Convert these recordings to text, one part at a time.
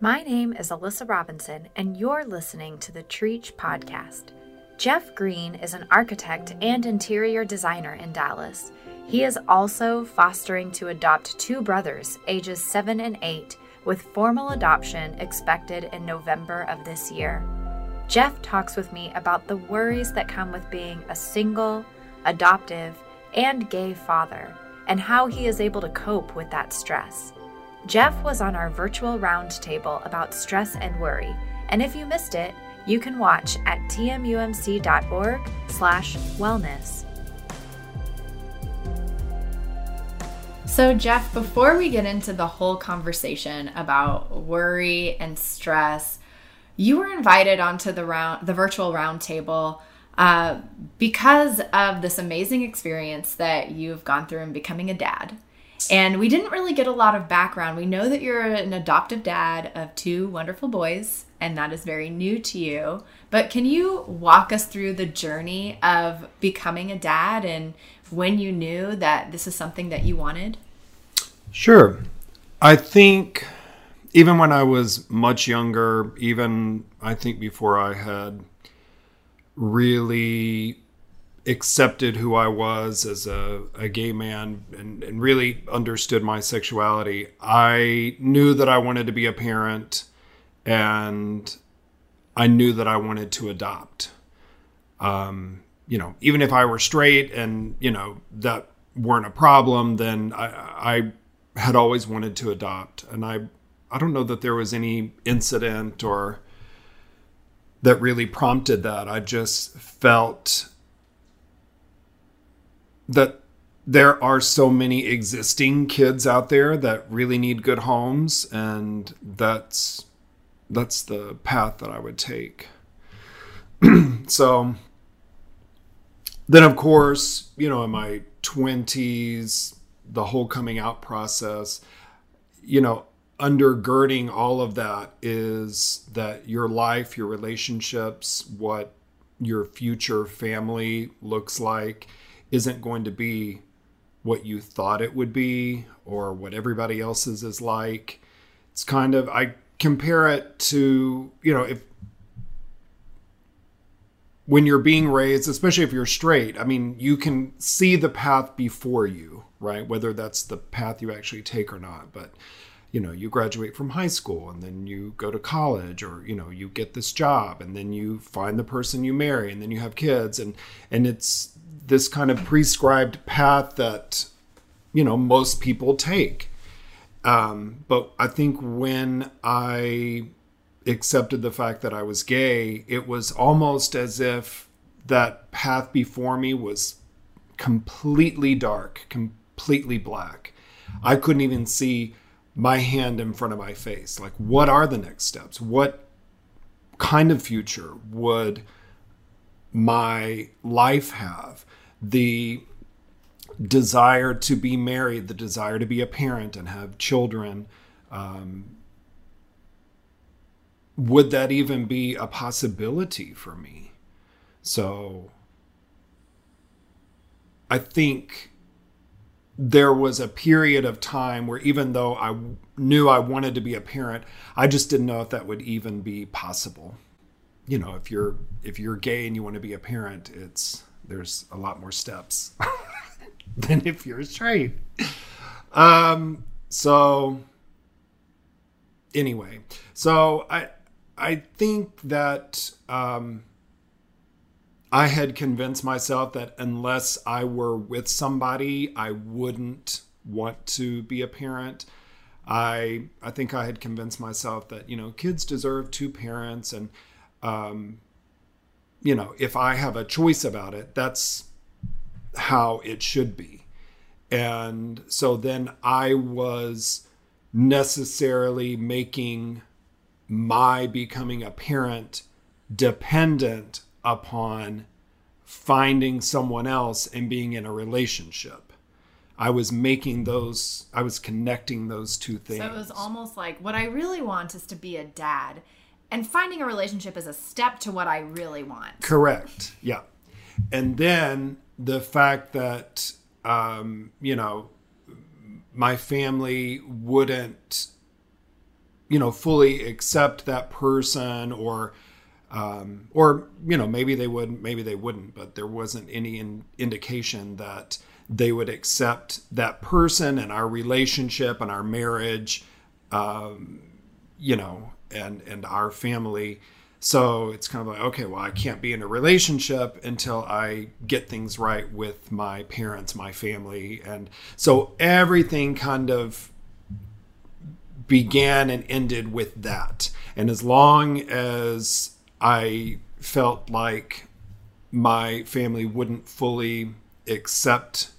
My name is Alyssa Robinson, and you're listening to the Treach Podcast. Jeff Green is an architect and interior designer in Dallas. He is also fostering to adopt two brothers, ages 7 and 8, with formal adoption expected in November of this year. Jeff talks with me about the worries that come with being a single, adoptive, and gay father, and how he is able to cope with that stress. Jeff was on our virtual roundtable about stress and worry, and if you missed it, you can watch at tmumc.org/wellness. So, Jeff, before we get into the whole conversation about worry and stress, you were invited onto the round, the virtual roundtable, uh, because of this amazing experience that you've gone through in becoming a dad. And we didn't really get a lot of background. We know that you're an adoptive dad of two wonderful boys, and that is very new to you. But can you walk us through the journey of becoming a dad and when you knew that this is something that you wanted? Sure. I think even when I was much younger, even I think before I had really accepted who I was as a, a gay man and, and, really understood my sexuality, I knew that I wanted to be a parent and I knew that I wanted to adopt. Um, you know, even if I were straight and, you know, that weren't a problem, then I, I had always wanted to adopt. And I, I don't know that there was any incident or that really prompted that. I just felt that there are so many existing kids out there that really need good homes and that's that's the path that I would take. so then of course, you know, in my 20s, the whole coming out process, you know, undergirding all of that is that your life, your relationships, what your future family looks like isn't going to be what you thought it would be or what everybody else's is like. It's kind of, I compare it to, you know, if when you're being raised, especially if you're straight, I mean, you can see the path before you, right? Whether that's the path you actually take or not. But, you know, you graduate from high school and then you go to college or, you know, you get this job and then you find the person you marry and then you have kids and and it's this kind of prescribed path that you know most people take. Um, but i think when i accepted the fact that i was gay it was almost as if that path before me was completely dark completely black. I couldn't even see my hand in front of my face. Like what are the next steps? What kind of future would my life have the desire to be married, the desire to be a parent and have children. Um, would that even be a possibility for me? So I think there was a period of time where even though I knew I wanted to be a parent, I just didn't know if that would even be possible. You know, if you're if you're gay and you want to be a parent, it's there's a lot more steps than if you're straight. Um, so anyway, so I I think that um, I had convinced myself that unless I were with somebody, I wouldn't want to be a parent. I I think I had convinced myself that you know kids deserve two parents and um, you know, if I have a choice about it, that's how it should be. And so then I was necessarily making my becoming a parent dependent upon finding someone else and being in a relationship. I was making those, I was connecting those two things. So it was almost like what I really want is to be a dad and finding a relationship is a step to what I really want. Correct. Yeah. And then the fact that, um, you know, my family wouldn't you know, fully accept that person or um, or you know maybe they would maybe they wouldn't but there wasn't any in, indication that they would accept that person and our relationship and our marriage um, you know and and our family so it's kind of like okay well i can't be in a relationship until i get things right with my parents my family and so everything kind of began and ended with that and as long as I felt like my family wouldn't fully accept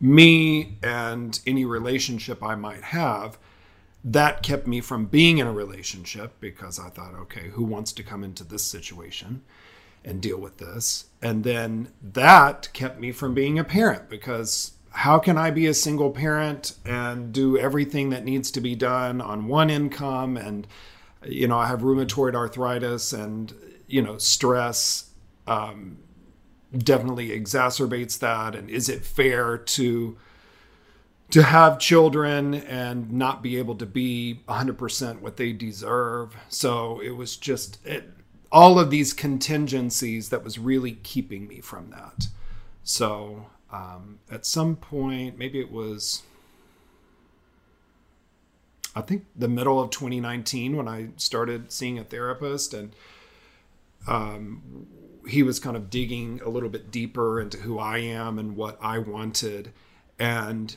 me and any relationship I might have. That kept me from being in a relationship because I thought, okay, who wants to come into this situation and deal with this? And then that kept me from being a parent because how can I be a single parent and do everything that needs to be done on one income and you know, I have rheumatoid arthritis and, you know, stress um, definitely exacerbates that. And is it fair to, to have children and not be able to be 100% what they deserve? So it was just it, all of these contingencies that was really keeping me from that. So um, at some point, maybe it was I think the middle of 2019 when I started seeing a therapist and um, he was kind of digging a little bit deeper into who I am and what I wanted and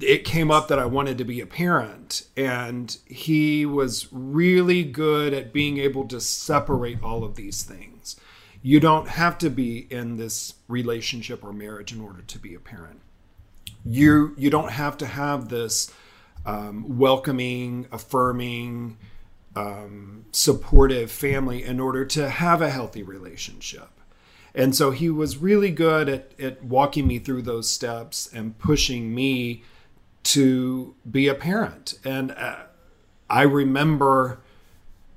it came up that I wanted to be a parent and he was really good at being able to separate all of these things. You don't have to be in this relationship or marriage in order to be a parent. You you don't have to have this um, welcoming, affirming, um, supportive family in order to have a healthy relationship. And so he was really good at, at walking me through those steps and pushing me to be a parent. And uh, I remember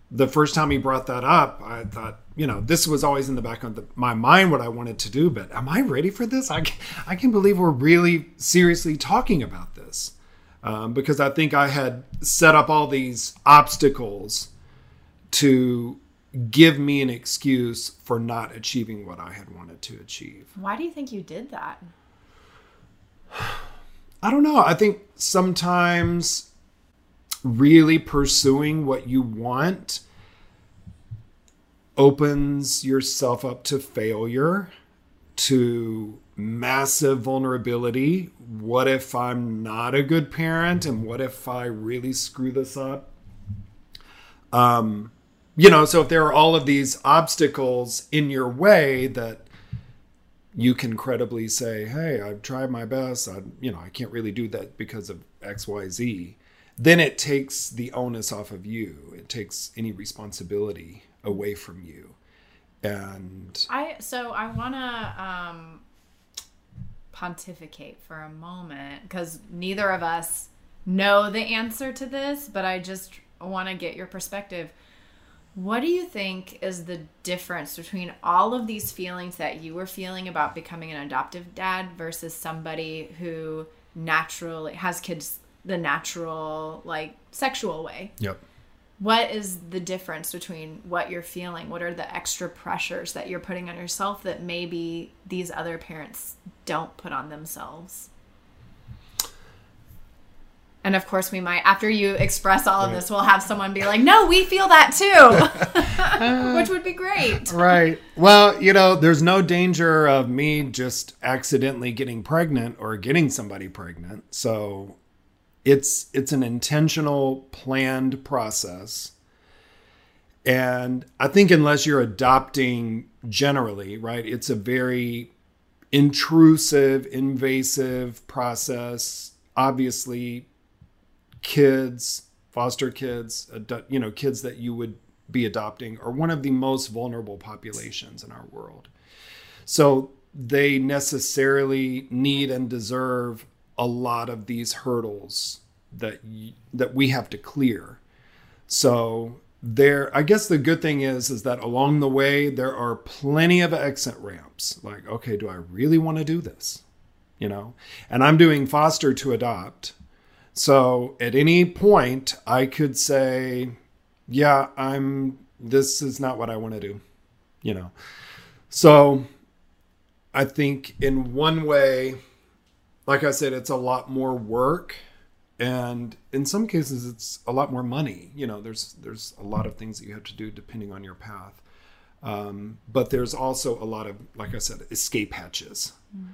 the first time he brought that up, I thought, you know, this was always in the back of the, my mind what I wanted to do, but am I ready for this? I, I can believe we're really seriously talking about this um, because I think I had set up all these obstacles to give me an excuse for not achieving what I had wanted to achieve. Why do you think you did that? I don't know. I think sometimes really pursuing what you want opens yourself up to failure, to massive vulnerability. What if I'm not a good parent? And what if I really screw this up? Um, you know, so if there are all of these obstacles in your way that you can credibly say, "Hey, I've tried my best. I, you know, I can't really do that because of X, Y, Z." Then it takes the onus off of you. It takes any responsibility away from you. And I so I want to um pontificate for a moment because neither of us know the answer to this, but I just want to get your perspective. What do you think is the difference between all of these feelings that you were feeling about becoming an adoptive dad versus somebody who naturally has kids the natural, like sexual way? Yep. What is the difference between what you're feeling? What are the extra pressures that you're putting on yourself that maybe these other parents don't put on themselves and of course we might after you express all of this we'll have someone be like no we feel that too. Uh, Which would be great. right. Well you know there's no danger of me just accidentally getting pregnant or getting somebody pregnant. So it's it's an intentional planned process. And i think unless you're adopting generally right it's a very intrusive invasive process. Obviously kids foster kids you know kids that you would be adopting are one of the most vulnerable populations in our world so they necessarily need and deserve a lot of these hurdles that y- that we have to clear. So there I guess the good thing is is that along the way there are plenty of exit ramps. Like, okay, do I really want to do this? You know? And I'm doing foster to adopt. So at any point, I could say, yeah, I'm, this is not what I want to do, you know. So I think in one way, like I said, it's a lot more work. And in some cases, it's a lot more money. You know, there's there's a lot of things that you have to do depending on your path. Um, but there's also a lot of, like I said, escape hatches. Mm.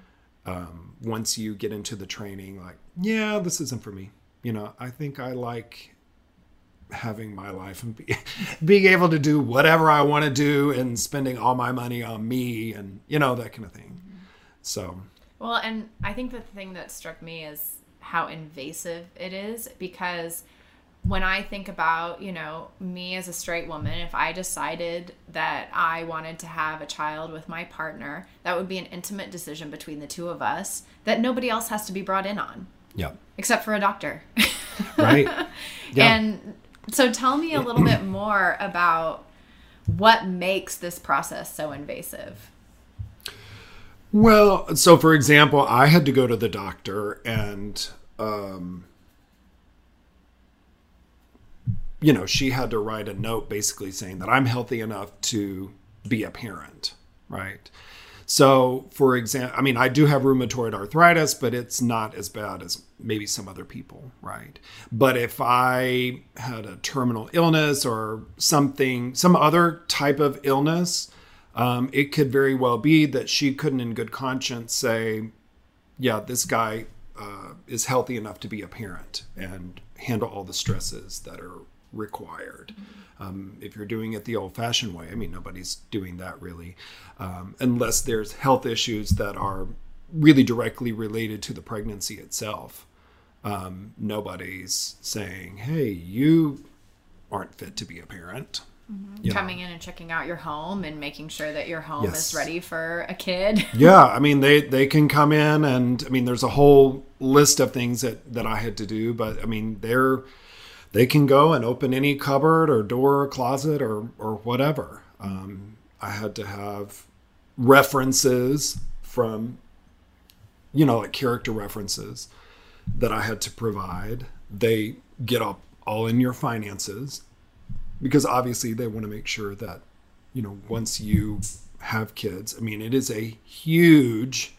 Um, once you get into the training, like, yeah, this isn't for me. You know, I think I like having my life and be, being able to do whatever I want to do and spending all my money on me and, you know, that kind of thing. Mm-hmm. So. Well, and I think the thing that struck me is how invasive it is because – when I think about, you know, me as a straight woman, if I decided that I wanted to have a child with my partner, that would be an intimate decision between the two of us that nobody else has to be brought in on. Yeah. Except for a doctor. right. Yeah. And so tell me a little bit more about what makes this process so invasive. Well, so for example, I had to go to the doctor and um you know, she had to write a note basically saying that I'm healthy enough to be a parent, right? So, for example, I mean, I do have rheumatoid arthritis, but it's not as bad as maybe some other people, right? But if I had a terminal illness or something, some other type of illness, um, it could very well be that she couldn't, in good conscience, say, yeah, this guy uh, is healthy enough to be a parent and handle all the stresses that are required. Um, if you're doing it the old fashioned way, I mean, nobody's doing that really, um, unless there's health issues that are really directly related to the pregnancy itself. Um, nobody's saying, hey, you aren't fit to be a parent. Mm-hmm. Coming know. in and checking out your home and making sure that your home yes. is ready for a kid. yeah, I mean they they can come in and I mean there's a whole list of things that that I had to do, but I mean they're they can go and open any cupboard or door or closet or or whatever. Um, I had to have references from, you know, like character references that I had to provide. They get up all in your finances because obviously they want to make sure that, you know, once you have kids, I mean, it is a huge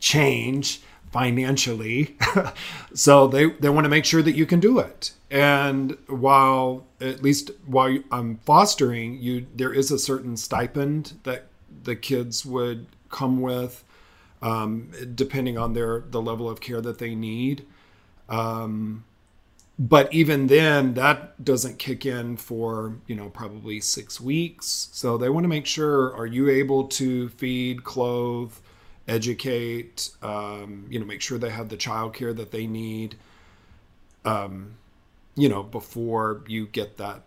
change financially. so they, they want to make sure that you can do it. And while at least while I'm fostering you, there is a certain stipend that the kids would come with, um, depending on their the level of care that they need. Um, but even then, that doesn't kick in for you know probably six weeks. So they want to make sure: are you able to feed, clothe, educate, um, you know, make sure they have the childcare that they need, um, you know, before you get that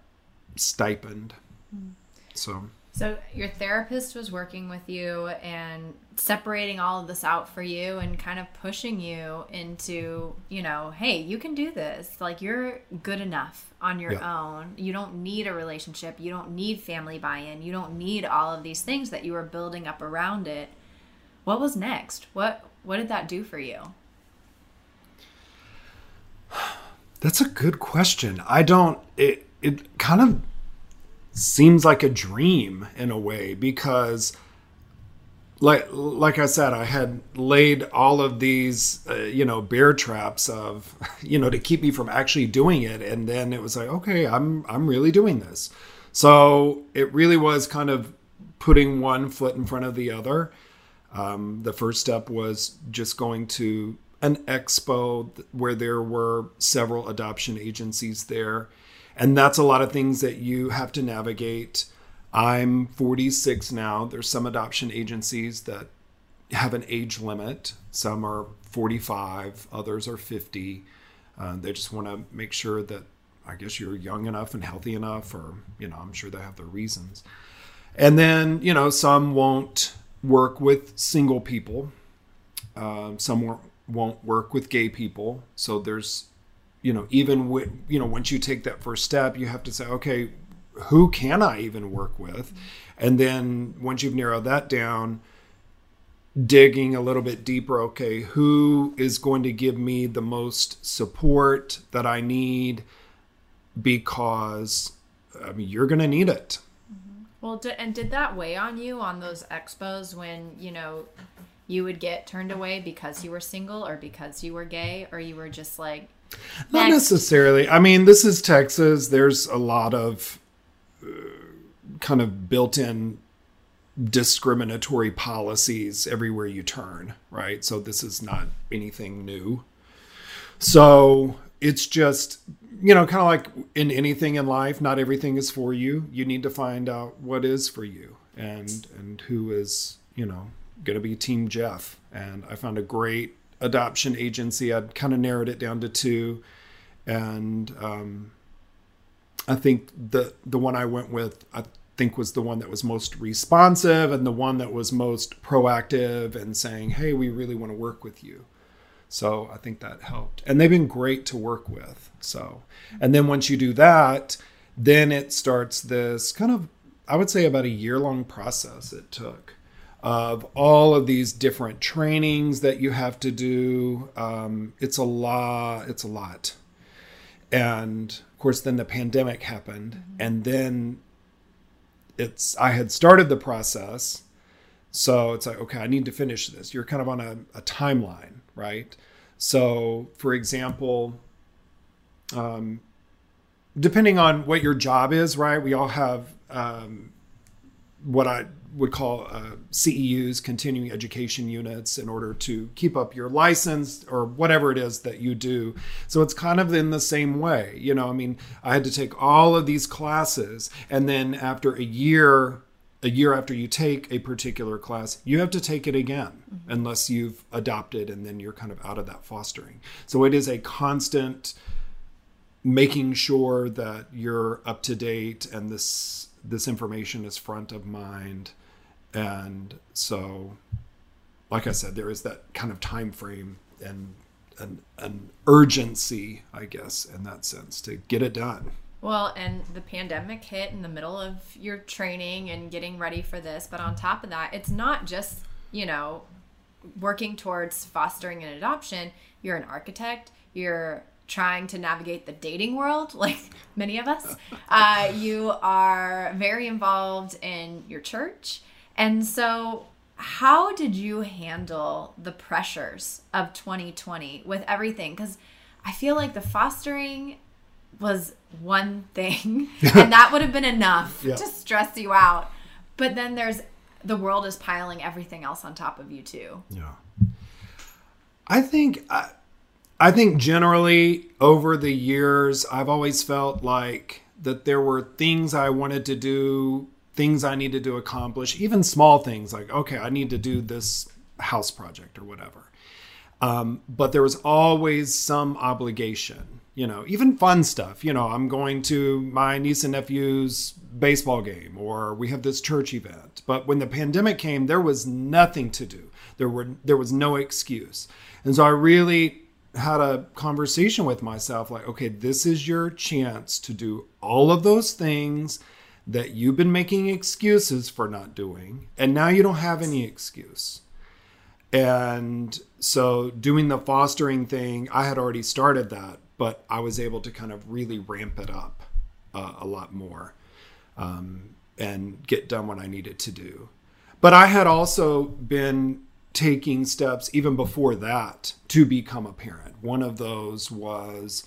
stipend. Mm. So. So your therapist was working with you and separating all of this out for you and kind of pushing you into, you know, hey, you can do this. Like you're good enough on your yeah. own. You don't need a relationship. You don't need family buy-in. You don't need all of these things that you were building up around it what was next? What what did that do for you? That's a good question. I don't it it kind of seems like a dream in a way because like like I said, I had laid all of these, uh, you know, bear traps of, you know, to keep me from actually doing it, and then it was like, okay, I'm I'm really doing this. So it really was kind of putting one foot in front of the other, um, the first step was just going to an expo where there were several adoption agencies there. And that's a lot of things that you have to navigate. I'm 46 now. There's some adoption agencies that have an age limit. Some are 45, others are 50. Uh, they just want to make sure that I guess you're young enough and healthy enough, or, you know, I'm sure they have their reasons. And then, you know, some won't work with single people. Um, some won't work with gay people. So there's, you know, even with, you know, once you take that first step, you have to say, okay, who can I even work with? And then once you've narrowed that down, digging a little bit deeper okay who is going to give me the most support that i need because i mean you're going to need it Well, d- and did that weigh on you on those expos when, you know, you would get turned away because you were single or because you were gay or you were just like, Not necessarily. I mean, this is Texas. There's a lot of uh, kind of built in discriminatory policies everywhere you turn, right? So this is not anything new. So it's just, you know, kind of like in anything in life, not everything is for you. You need to find out what is for you and and who is, you know, going to be team Jeff. And I found a great adoption agency. I'd kind of narrowed it down to two and um I think the the one I went with I think was the one that was most responsive and the one that was most proactive and saying, "Hey, we really want to work with you." So I think that helped. And they've been great to work with. So, and then once you do that, then it starts this kind of I would say about a year long process it took of all of these different trainings that you have to do. Um, it's a lot. It's a lot. And of course, then the pandemic happened, and then it's I had started the process, so it's like okay, I need to finish this. You're kind of on a, a timeline, right? So, for example, um, depending on what your job is, right? We all have um, what I would call uh, CEUs, continuing education units, in order to keep up your license or whatever it is that you do. So it's kind of in the same way. You know, I mean, I had to take all of these classes, and then after a year, a year after you take a particular class, you have to take it again mm-hmm. unless you've adopted, and then you're kind of out of that fostering. So it is a constant making sure that you're up to date and this this information is front of mind. And so like i said there is that kind of time frame and an, an urgency i guess in that sense to get it done Well, and the pandemic hit in the middle of your training and getting ready for this. But on top of that, it's not just, you know, working towards fostering an adoption. You're an architect, you're trying to navigate the dating world, like many of us. Uh, you are very involved in your church. And so, how did you handle the pressures of 2020 with everything? Because I feel like the fostering was one thing, and that would have been enough Yeah. to stress you out. But then there's the world is piling everything else on top of you too. Yeah. I think I, I think generally over the years I've always felt like that there were things I wanted to do, things I needed to accomplish, even small things like okay, I need to do this house project or whatever. Um, but there was always some obligation, you know, even fun stuff. You know, I'm going to my niece and nephew's baseball game, or we have this church event. But when the pandemic came, there was nothing to do. There were there was no excuse, and so I really had a conversation with myself, like, okay, this is your chance to do all of those things that you've been making excuses for not doing, and now you don't have any excuse. And so doing the fostering thing, I had already started that, but I was able to kind of really ramp it up uh, a lot more um, and get done what I needed to do. But I had also been taking steps even before that to become a parent. One of those was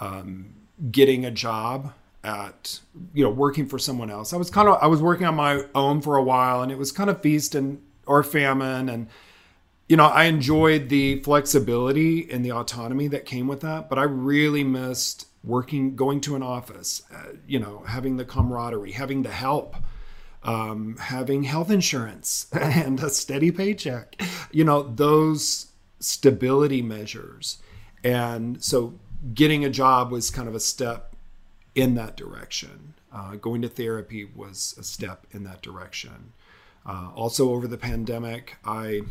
um, getting a job at you know working for someone else. I was kind of I was working on my own for a while, and it was kind of feast and or famine, and you know I enjoyed the flexibility and the autonomy that came with that, but I really missed working, going to an office, uh, you know, having the camaraderie, having the help um, having health insurance and a steady paycheck, you know, those stability measures. And so getting a job was kind of a step in that direction. Uh, going to therapy was a step in that direction. Uh, also, over the pandemic, I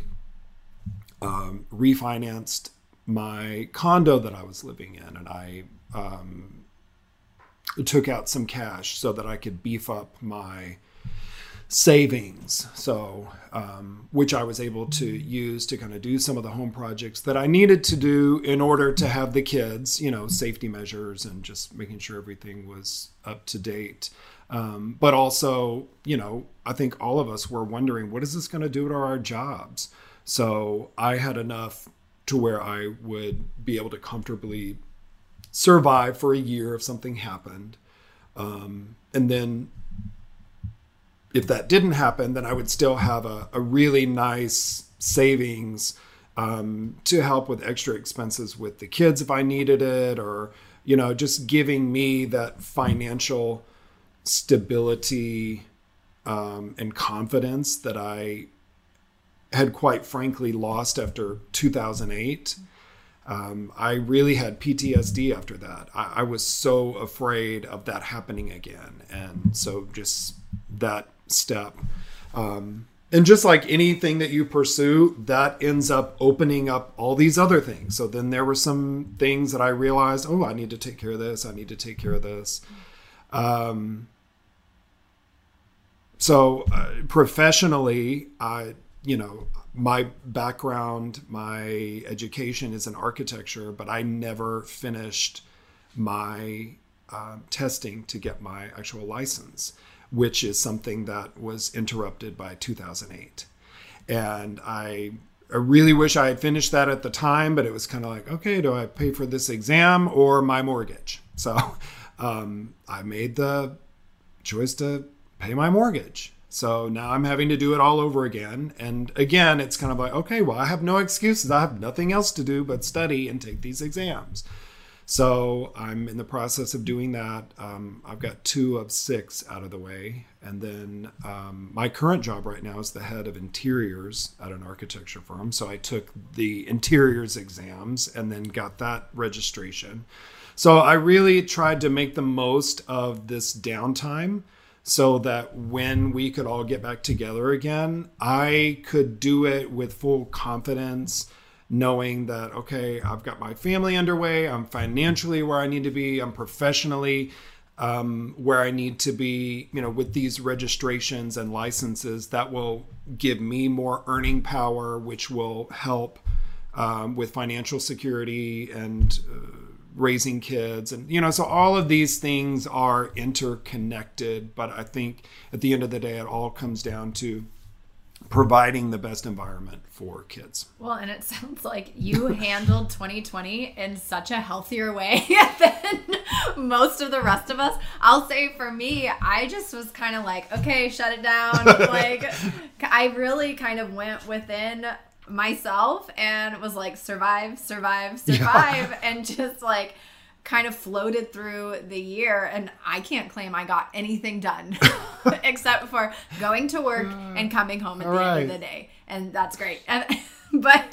um, refinanced my condo that I was living in, and I um, took out some cash so that I could beef up my savings. So, um, which I was able to use to kind of do some of the home projects that I needed to do in order to have the kids, you know, safety measures and just making sure everything was up to date. Um, but also, you know, I think all of us were wondering what is this going to do to our jobs? So I had enough to where I would be able to comfortably survive for a year if something happened. Um, and then if that didn't happen, then I would still have a, a really nice savings um, to help with extra expenses with the kids if I needed it, or, you know, just giving me that financial stability um, and confidence that I had quite frankly lost after 2008. Um, I really had PTSD after that. I, I, was so afraid of that happening again. And so just that step. Um, and just like anything that you pursue, that ends up opening up all these other things. So then there were some things that I realized, oh, I need to take care of this. I need to take care of this. Um, so uh, professionally, I, you know, my background, my education is in architecture, but I never finished my uh, testing to get my actual license which is something that was interrupted by 2008. And I, I really wish I had finished that at the time, but it was kind of like, okay, do I pay for this exam or my mortgage? So um, I made the choice to pay my mortgage. So now I'm having to do it all over again. And again, it's kind of like, okay, well, I have no excuses. I have nothing else to do but study and take these exams. So I'm in the process of doing that. Um, I've got two of six out of the way. And then um, my current job right now is the head of interiors at an architecture firm. So I took the interiors exams and then got that registration. So I really tried to make the most of this downtime so that when we could all get back together again, I could do it with full confidence knowing that okay i've got my family underway. I'm financially where i need to be. I'm professionally um, where i need to be you know with these registrations and licenses that will give me more earning power which will help um, with financial security and uh, raising kids and you know so all of these things are interconnected but i think at the end of the day it all comes down to providing the best environment for kids. Well, and it sounds like you handled 2020 in such a healthier way than most of the rest of us. I'll say for me, I just was kind of like, okay, shut it down. like, I really kind of went within myself and was like, survive, survive, survive, yeah. and just like, kind of floated through the year and I can't claim I got anything done except for going to work uh, and coming home at the right. end of the day. And that's great. And, but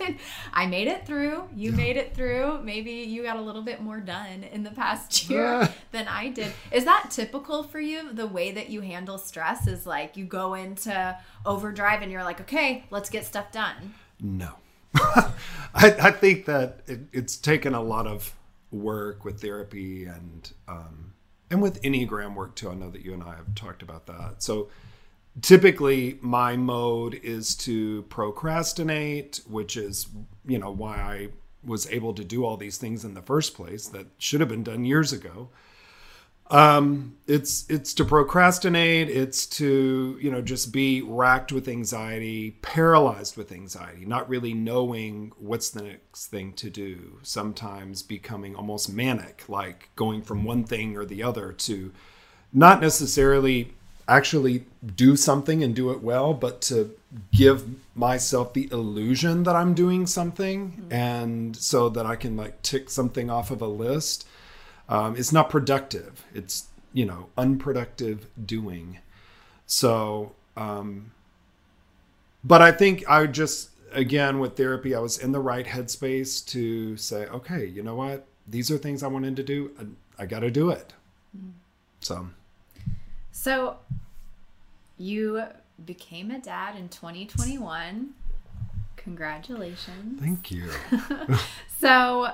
I made it through. You made it through. Maybe you got a little bit more done in the past year than I did. Is that typical for you? The way that you handle stress is like you go into overdrive and you're like, okay, let's get stuff done. No. I, I think that it, it's taken a lot of work with therapy and um, and with enneagram work too. I know that you and I have talked about that. So typically my mode is to procrastinate, which is you know why I was able to do all these things in the first place that should have been done years ago um it's it's to procrastinate it's to you know just be racked with anxiety paralyzed with anxiety not really knowing what's the next thing to do sometimes becoming almost manic like going from one thing or the other to not necessarily actually do something and do it well but to give myself the illusion that i'm doing something mm-hmm. and so that i can like tick something off of a list um, it's not productive. It's you know unproductive doing. So, um, but I think I just again with therapy, I was in the right headspace to say, okay, you know what? These are things I wanted to do. I, I got to do it. Mm. So. So, you became a dad in 2021. Congratulations. Thank you. so,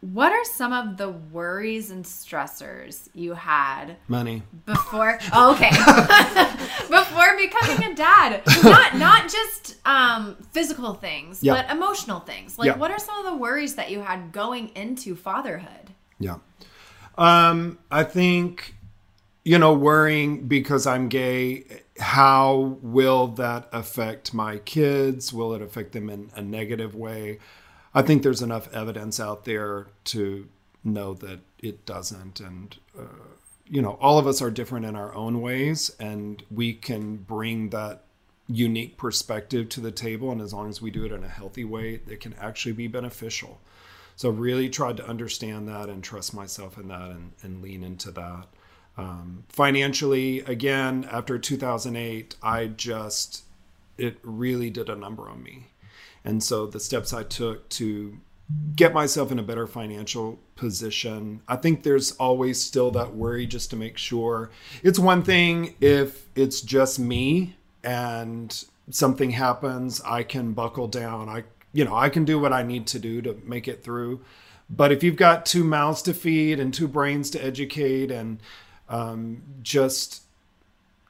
what are some of the worries and stressors you had Money. before oh, okay before becoming a dad not not just um physical things Yeah. but emotional things like Yeah. what are some of the worries that you had going into fatherhood Yeah. Um, I think, you know, worrying because I'm gay, how will that affect my kids? Will it affect them in a negative way? I think there's enough evidence out there to know that it doesn't. And, uh, you know, all of us are different in our own ways, and we can bring that unique perspective to the table. And as long as we do it in a healthy way, it can actually be beneficial. So really tried to understand that and trust myself in that and, and lean into that. Um, financially, again, after 2008, I just, it really did a number on me. And so the steps I took to get myself in a better financial position, I think there's always still that worry just to make sure. It's one thing if it's just me and something happens, I can buckle down. I you know, I can do what I need to do to make it through. But if you've got two mouths to feed and two brains to educate and um, just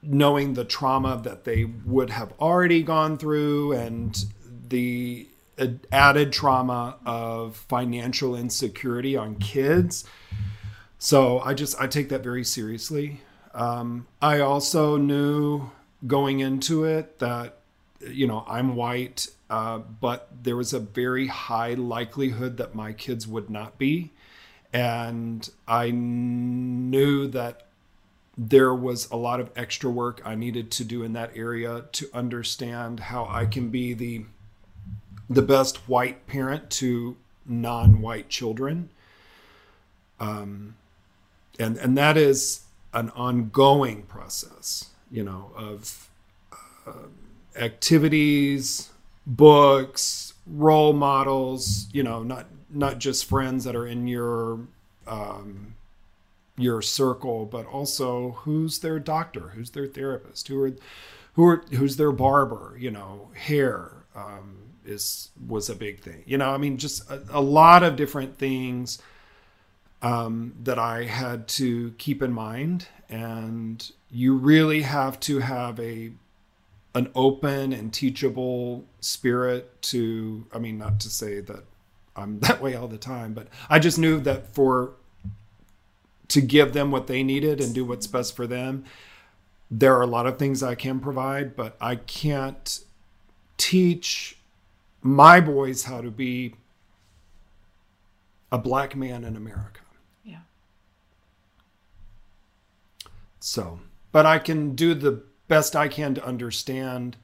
knowing the trauma that they would have already gone through and the added trauma of financial insecurity on kids. So I just I take that very seriously. Um, I also knew going into it that you know I'm white, uh, but there was a very high likelihood that my kids would not be, and I knew that there was a lot of extra work I needed to do in that area to understand how I can be the the best white parent to non-white children. Um, and and that is an ongoing process, you know, of uh, activities, books, role models, you know, not not just friends that are in your um, your circle, but also who's their doctor, who's their therapist, who are who are who's their barber, you know, hair um, is was a big thing. You know, I mean, just a, a lot of different things um, that I had to keep in mind, and you really have to have a an open and teachable spirit to. I mean, not to say that I'm that way all the time, but I just knew that for to give them what they needed and do what's best for them. There are a lot of things I can provide, but I can't teach my boys how to be a black man in America. Yeah. So, but I can do the best I can to understand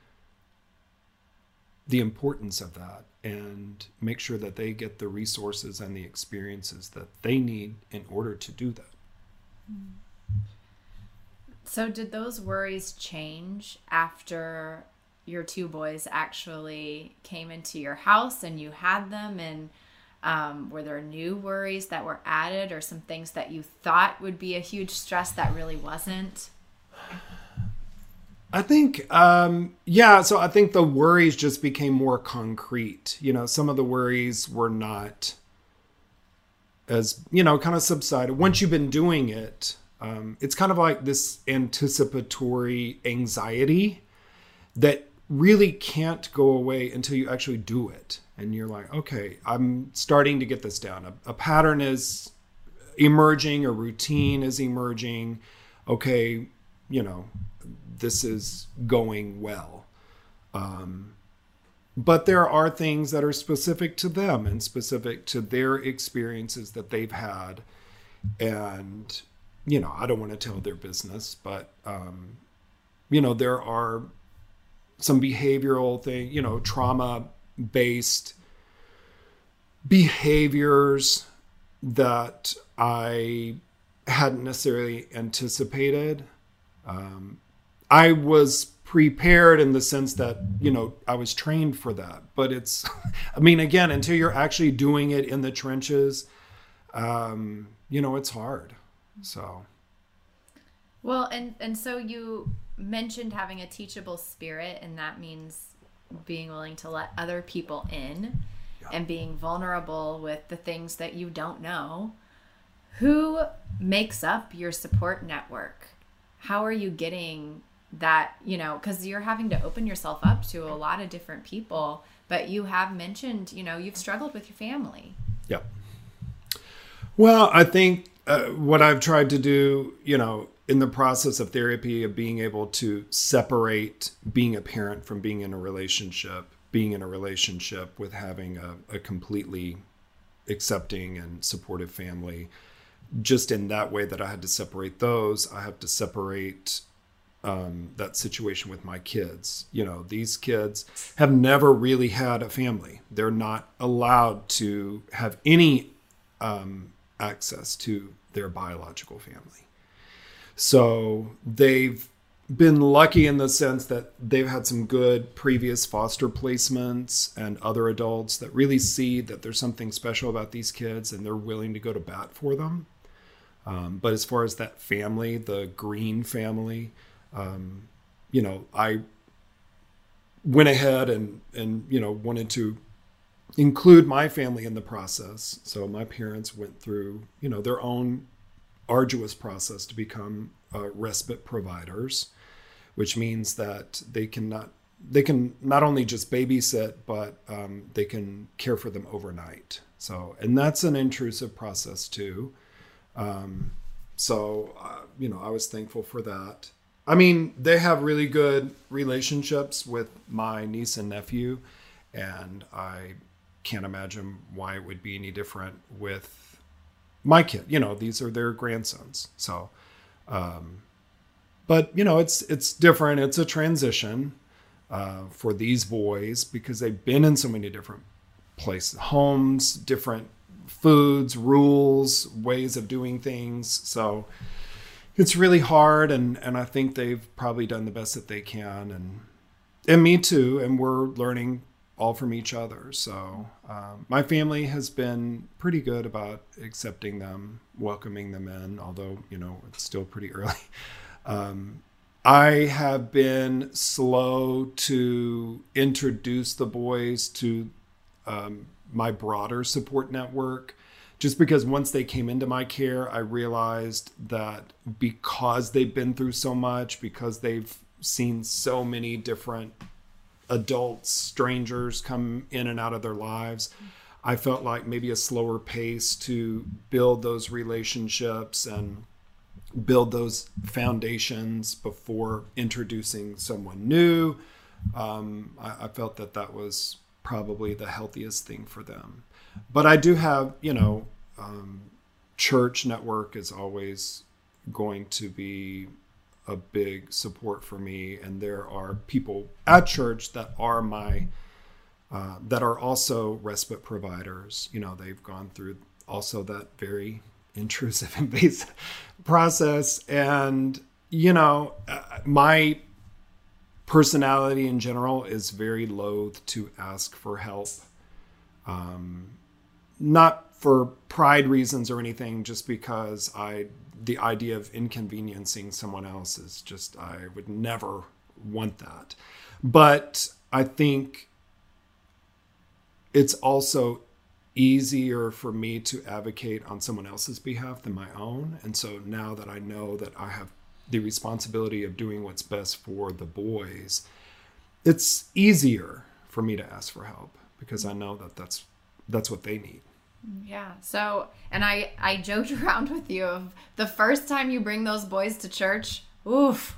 the importance of that and make sure that they get the resources and the experiences that they need in order to do that. Mm. So, did those worries change after your two boys actually came into your house and you had them? And um, were there new worries that were added or some things that you thought would be a huge stress that really wasn't? I think, um, yeah. So I think the worries just became more concrete. You know, some of the worries were not as you know, kind of subsided. Once you've been doing it, um, it's kind of like this anticipatory anxiety that really can't go away until you actually do it, and you're like, okay, I'm starting to get this down. A, a pattern is emerging, a routine is emerging. Okay, you know, this is going well. Um, but there are things that are specific to them and specific to their experiences that they've had. And, you know, I don't want to tell their business, but, um, you know, there are some behavioral thing, you know, trauma based behaviors that I hadn't necessarily anticipated. Um, I was prepared in the sense that, you know, I was trained for that. But it's, I mean, again, until you're actually doing it in the trenches, um, you know, it's hard. So, Well, and and so you mentioned having a teachable spirit, and that means being willing to let other people in. and being vulnerable with the things that you don't know. Who makes up your support network? How are you getting that, you know, because you're having to open yourself up to a lot of different people, but you have mentioned, you know, you've struggled with your family. Yep. Well, I think uh, what I've tried to do, you know, in the process of therapy of being able to separate being a parent from being in a relationship, being in a relationship with having a, a completely accepting and supportive family, just in that way that I had to separate those, I have to separate um, that situation with my kids. You know, these kids have never really had a family. They're not allowed to have any um, access to their biological family. So they've been lucky in the sense that they've had some good previous foster placements and other adults that really see that there's something special about these kids and they're willing to go to bat for them. Um, but as far as that family, the Green family, um, you know, I went ahead and and you know wanted to include my family in the process. So my parents went through you know their own arduous process to become uh, respite providers, which means that they can not they can not only just babysit, but um, they can care for them overnight. So, and that's an intrusive process too. Um, so, uh, you know, I was thankful for that. I mean, they have really good relationships with my niece and nephew, and I can't imagine why it would be any different with my kid. You know, these are their grandsons. So, um, but you know, it's it's different. It's a transition uh, for these boys because they've been in so many different places, homes, different foods, rules, ways of doing things. So it's really hard and and I think they've probably done the best that they can and and me too and we're learning all from each other. So um, my family has been pretty good about accepting them welcoming them in although you know it's still pretty early. Um, i have been slow to introduce the boys to um, my broader support network. Just because once they came into my care, I realized that because they've been through so much, because they've seen so many different adults, strangers come in and out of their lives, I felt like maybe a slower pace to build those relationships and build those foundations before introducing someone new. Um, I, I felt that that was probably the healthiest thing for them but I do have, you know, um, church network is always going to be a big support for me, and there are people at church that are my uh, that are also respite providers. You know, they've gone through also that very intrusive, invasive process, and you know, uh, my personality in general is very loath to ask for help. Um, not for pride reasons or anything, just because I the idea of inconveniencing someone else is just I would never want that. But I think it's also easier for me to advocate on someone else's behalf than my own. And so now that I know that I have the responsibility of doing what's best for the boys, it's easier for me to ask for help because I know that that's that's what they need. Yeah. So, and I I joked around with you of the first time you bring those boys to church. Oof.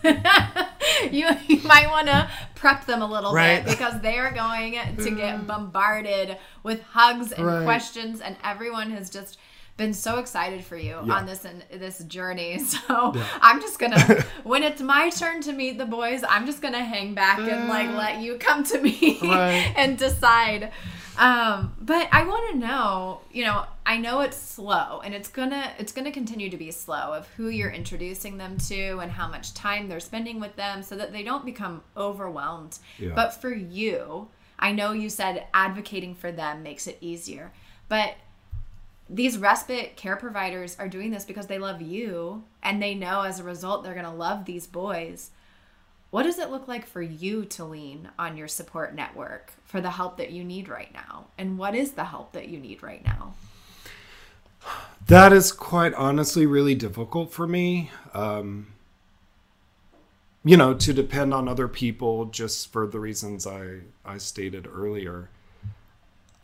you, you might want to prep them a little right. bit because they are going to get bombarded with hugs and right. questions and everyone has just been so excited for you yeah. on this and this journey. So yeah. I'm just gonna when it's my turn to meet the boys, I'm just gonna hang back and like let you come to me right. and decide um, but I want to know, you know, I know it's slow and it's gonna it's gonna continue to be slow of who you're introducing them to and how much time they're spending with them so that they don't become overwhelmed. Yeah. But for you, I know you said advocating for them makes it easier, but these respite care providers are doing this because they love you and they know as a result they're going to love these boys. what does it look like for you to lean on your support network for the help that you need right now? And what is the help that you need right now? That is quite honestly really difficult for me. Um, you know, to depend on other people just for the reasons I, I stated earlier.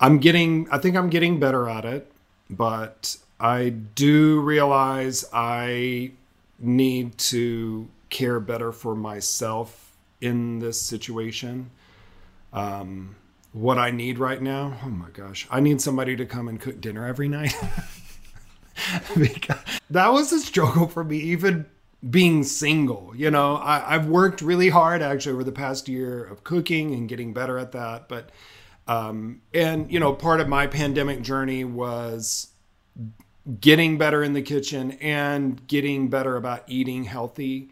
I'm getting, I think I'm getting better at it, but I do realize I need to care better for myself in this situation. Um, what I need right now, oh my gosh, I need somebody to come and cook dinner every night. because that was a struggle for me, even being single. You know, I, have worked really hard actually over the past year of cooking and getting better at that. But, um, and, you know, part of my pandemic journey was getting better in the kitchen and getting better about eating healthy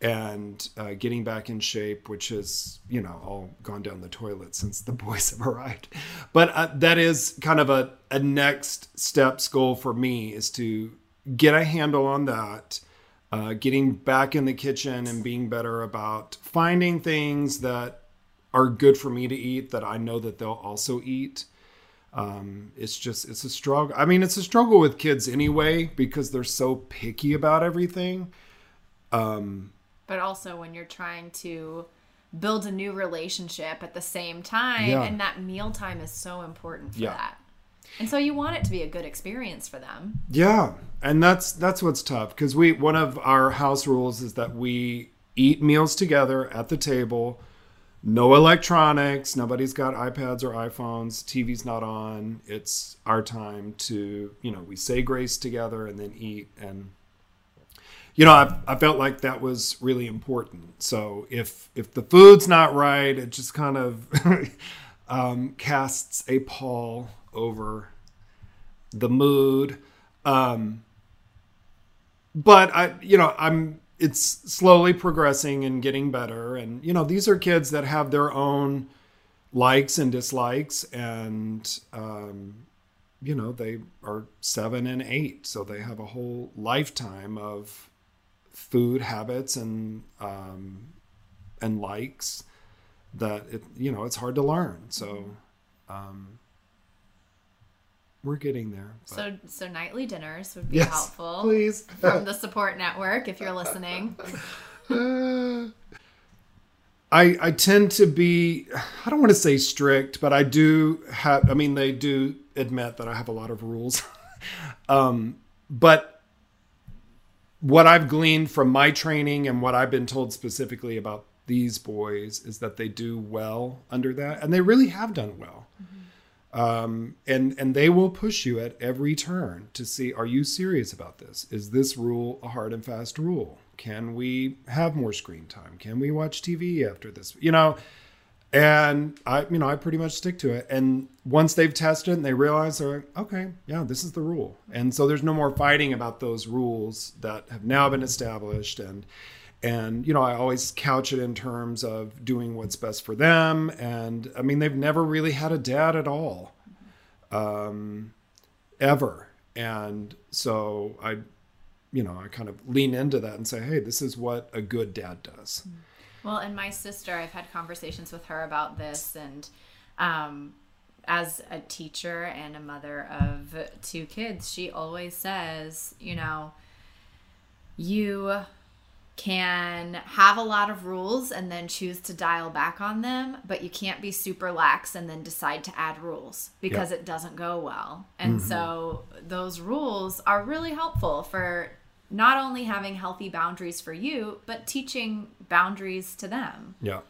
and uh, getting back in shape, which has, you know, all gone down the toilet since the boys have arrived. But uh, that is kind of a, a next steps goal for me is to get a handle on that, uh, getting back in the kitchen and being better about finding things that are good for me to eat that I know that they'll also eat. Um, it's just, it's a struggle. I mean, it's a struggle with kids anyway because they're so picky about everything. Um, but also when you're trying to build a new relationship at the same time Yeah. and that meal time is so important for Yeah. that and so you want it to be a good experience for them Yeah, and that's that's what's tough because we one of our house rules is that we eat meals together at the table. No electronics. Nobody's got iPads or iPhones. TV's not on. It's our time to you know we say grace together and then eat and you know I, I felt like that was really important. So if if the food's not right, it just kind of um, casts a pall over the mood. Um, but I, you know, I'm, it's slowly progressing and getting better. And, you know, these are kids that have their own likes and dislikes. And, um, you know, they are seven and eight. So they have a whole lifetime of food habits and, um, and likes that it, you know, it's hard to learn. So, um, we're getting there. but- so so nightly dinners would be Yes, helpful please. from the support network if you're listening I I tend to be I don't want to say strict, but I do have I mean they do admit that I have a lot of rules. um but what I've gleaned from my training and what I've been told specifically about these boys is that they do well under that and they really have done well. Um, and and they will push you at every turn to see are you serious about this? Is this rule a hard and fast rule? Can we have more screen time? Can we watch TV after this? You know, and I you know I pretty much stick to it. And once they've tested and they realize they're like, okay, yeah, this is the rule. And so there's no more fighting about those rules that have now been established and and you know i always couch it in terms of doing what's best for them. And i mean they've never really had a dad at all um ever. And so i you know i kind of lean into that and say hey this is what a good dad does. Well, and my sister, I've had conversations with her about this, and um, as a teacher and a mother of two kids, she always says, you know, you can have a lot of rules and then choose to dial back on them, but you can't be super lax and then decide to add rules because it doesn't go well. And so those rules are really helpful for not only having healthy boundaries for you, but teaching boundaries to them. yeah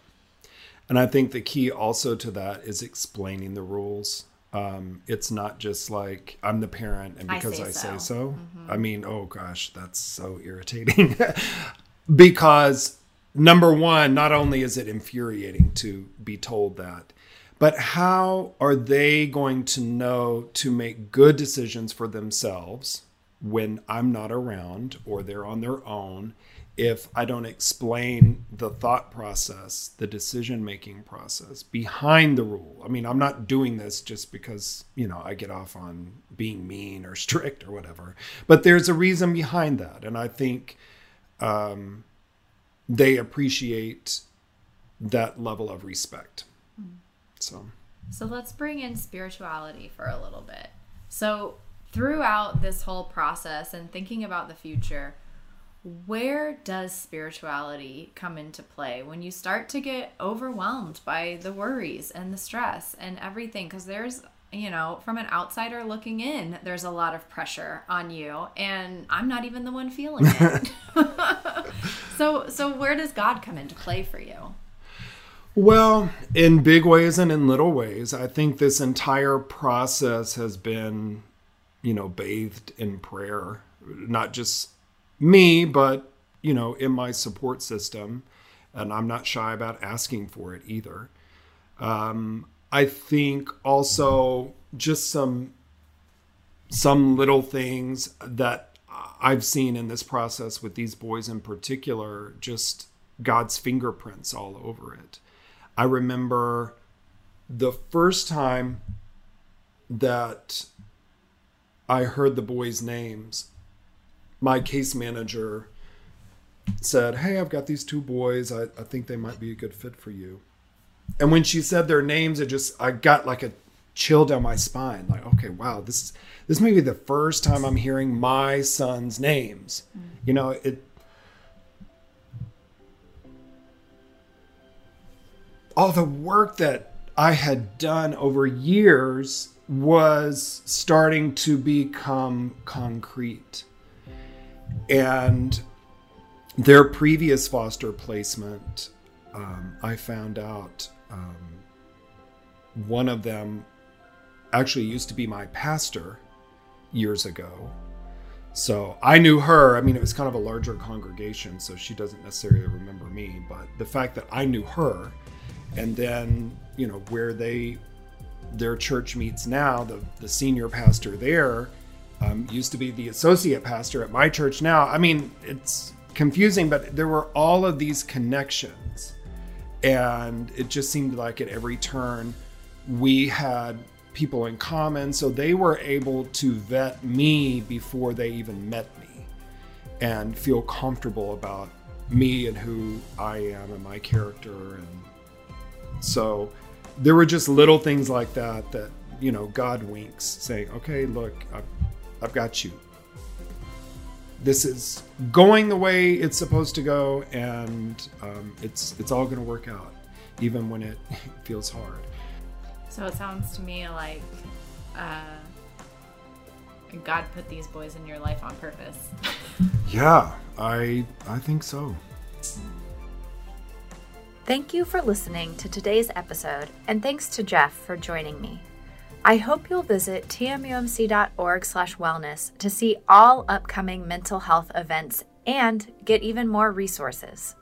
and i think the key also to that is explaining the rules um, it's not just like I'm the parent and I because say I say so. so. I mean, oh gosh, that's so irritating. because number one, not only is it infuriating to be told that, but how are they going to know to make good decisions for themselves when I'm not around or they're on their own if I don't explain the thought process, the decision making process behind the rule? I mean, I'm not doing this just because, you know, I get off on being mean or strict or whatever, but there's a reason behind that. And I think, Um, they appreciate that level of respect. Hmm. So, so let's bring in spirituality for a little bit. So, throughout this whole process and thinking about the future, where does spirituality come into play when you start to get overwhelmed by the worries and the stress and everything? Because there's you know, from an outsider looking in, there's a lot of pressure on you, and I'm not even the one feeling it. so, so where does God come into play for you? Well, in big ways and in little ways, I think this entire process has been, you know, bathed in prayer. Not just me, but, you know, in my support system. And I'm not shy about asking for it either. Um, I think also just some some little things that I've seen in this process with these boys in particular, just God's fingerprints all over it. I remember the first time that I heard the boys' names, my case manager said, Hey, I've got these two boys. I, I think they might be a good fit for you. And when she said their names, it just I got like a chill down my spine. Like, okay, wow, this is this may be the first time I'm hearing my son's names. Mm. You know, it all the work that I had done over years was starting to become concrete. And their previous foster placement, um, I found out um, one of them actually used to be my pastor years ago. So I knew her. I mean, it was kind of a larger congregation, so she doesn't necessarily remember me. But the fact that I knew her, and then you know where they their church meets now, the the senior pastor there um, used to be the associate pastor at my church now. I mean, it's confusing, but there were all of these connections and it just seemed like at every turn we had people in common. So they were able to vet me before they even met me and feel comfortable about me and who I am and my character. And so there were just little things like that that you know God winks saying okay look I've, I've got you this is going the way it's supposed to go, and um, it's it's all going to work out, even when it feels hard. So it sounds to me like uh, God put these boys in your life on purpose. yeah, I I think so. Thank you for listening to today's episode, and thanks to Jeff for joining me. I hope you'll visit tmumc.org/wellness to see all upcoming mental health events and get even more resources.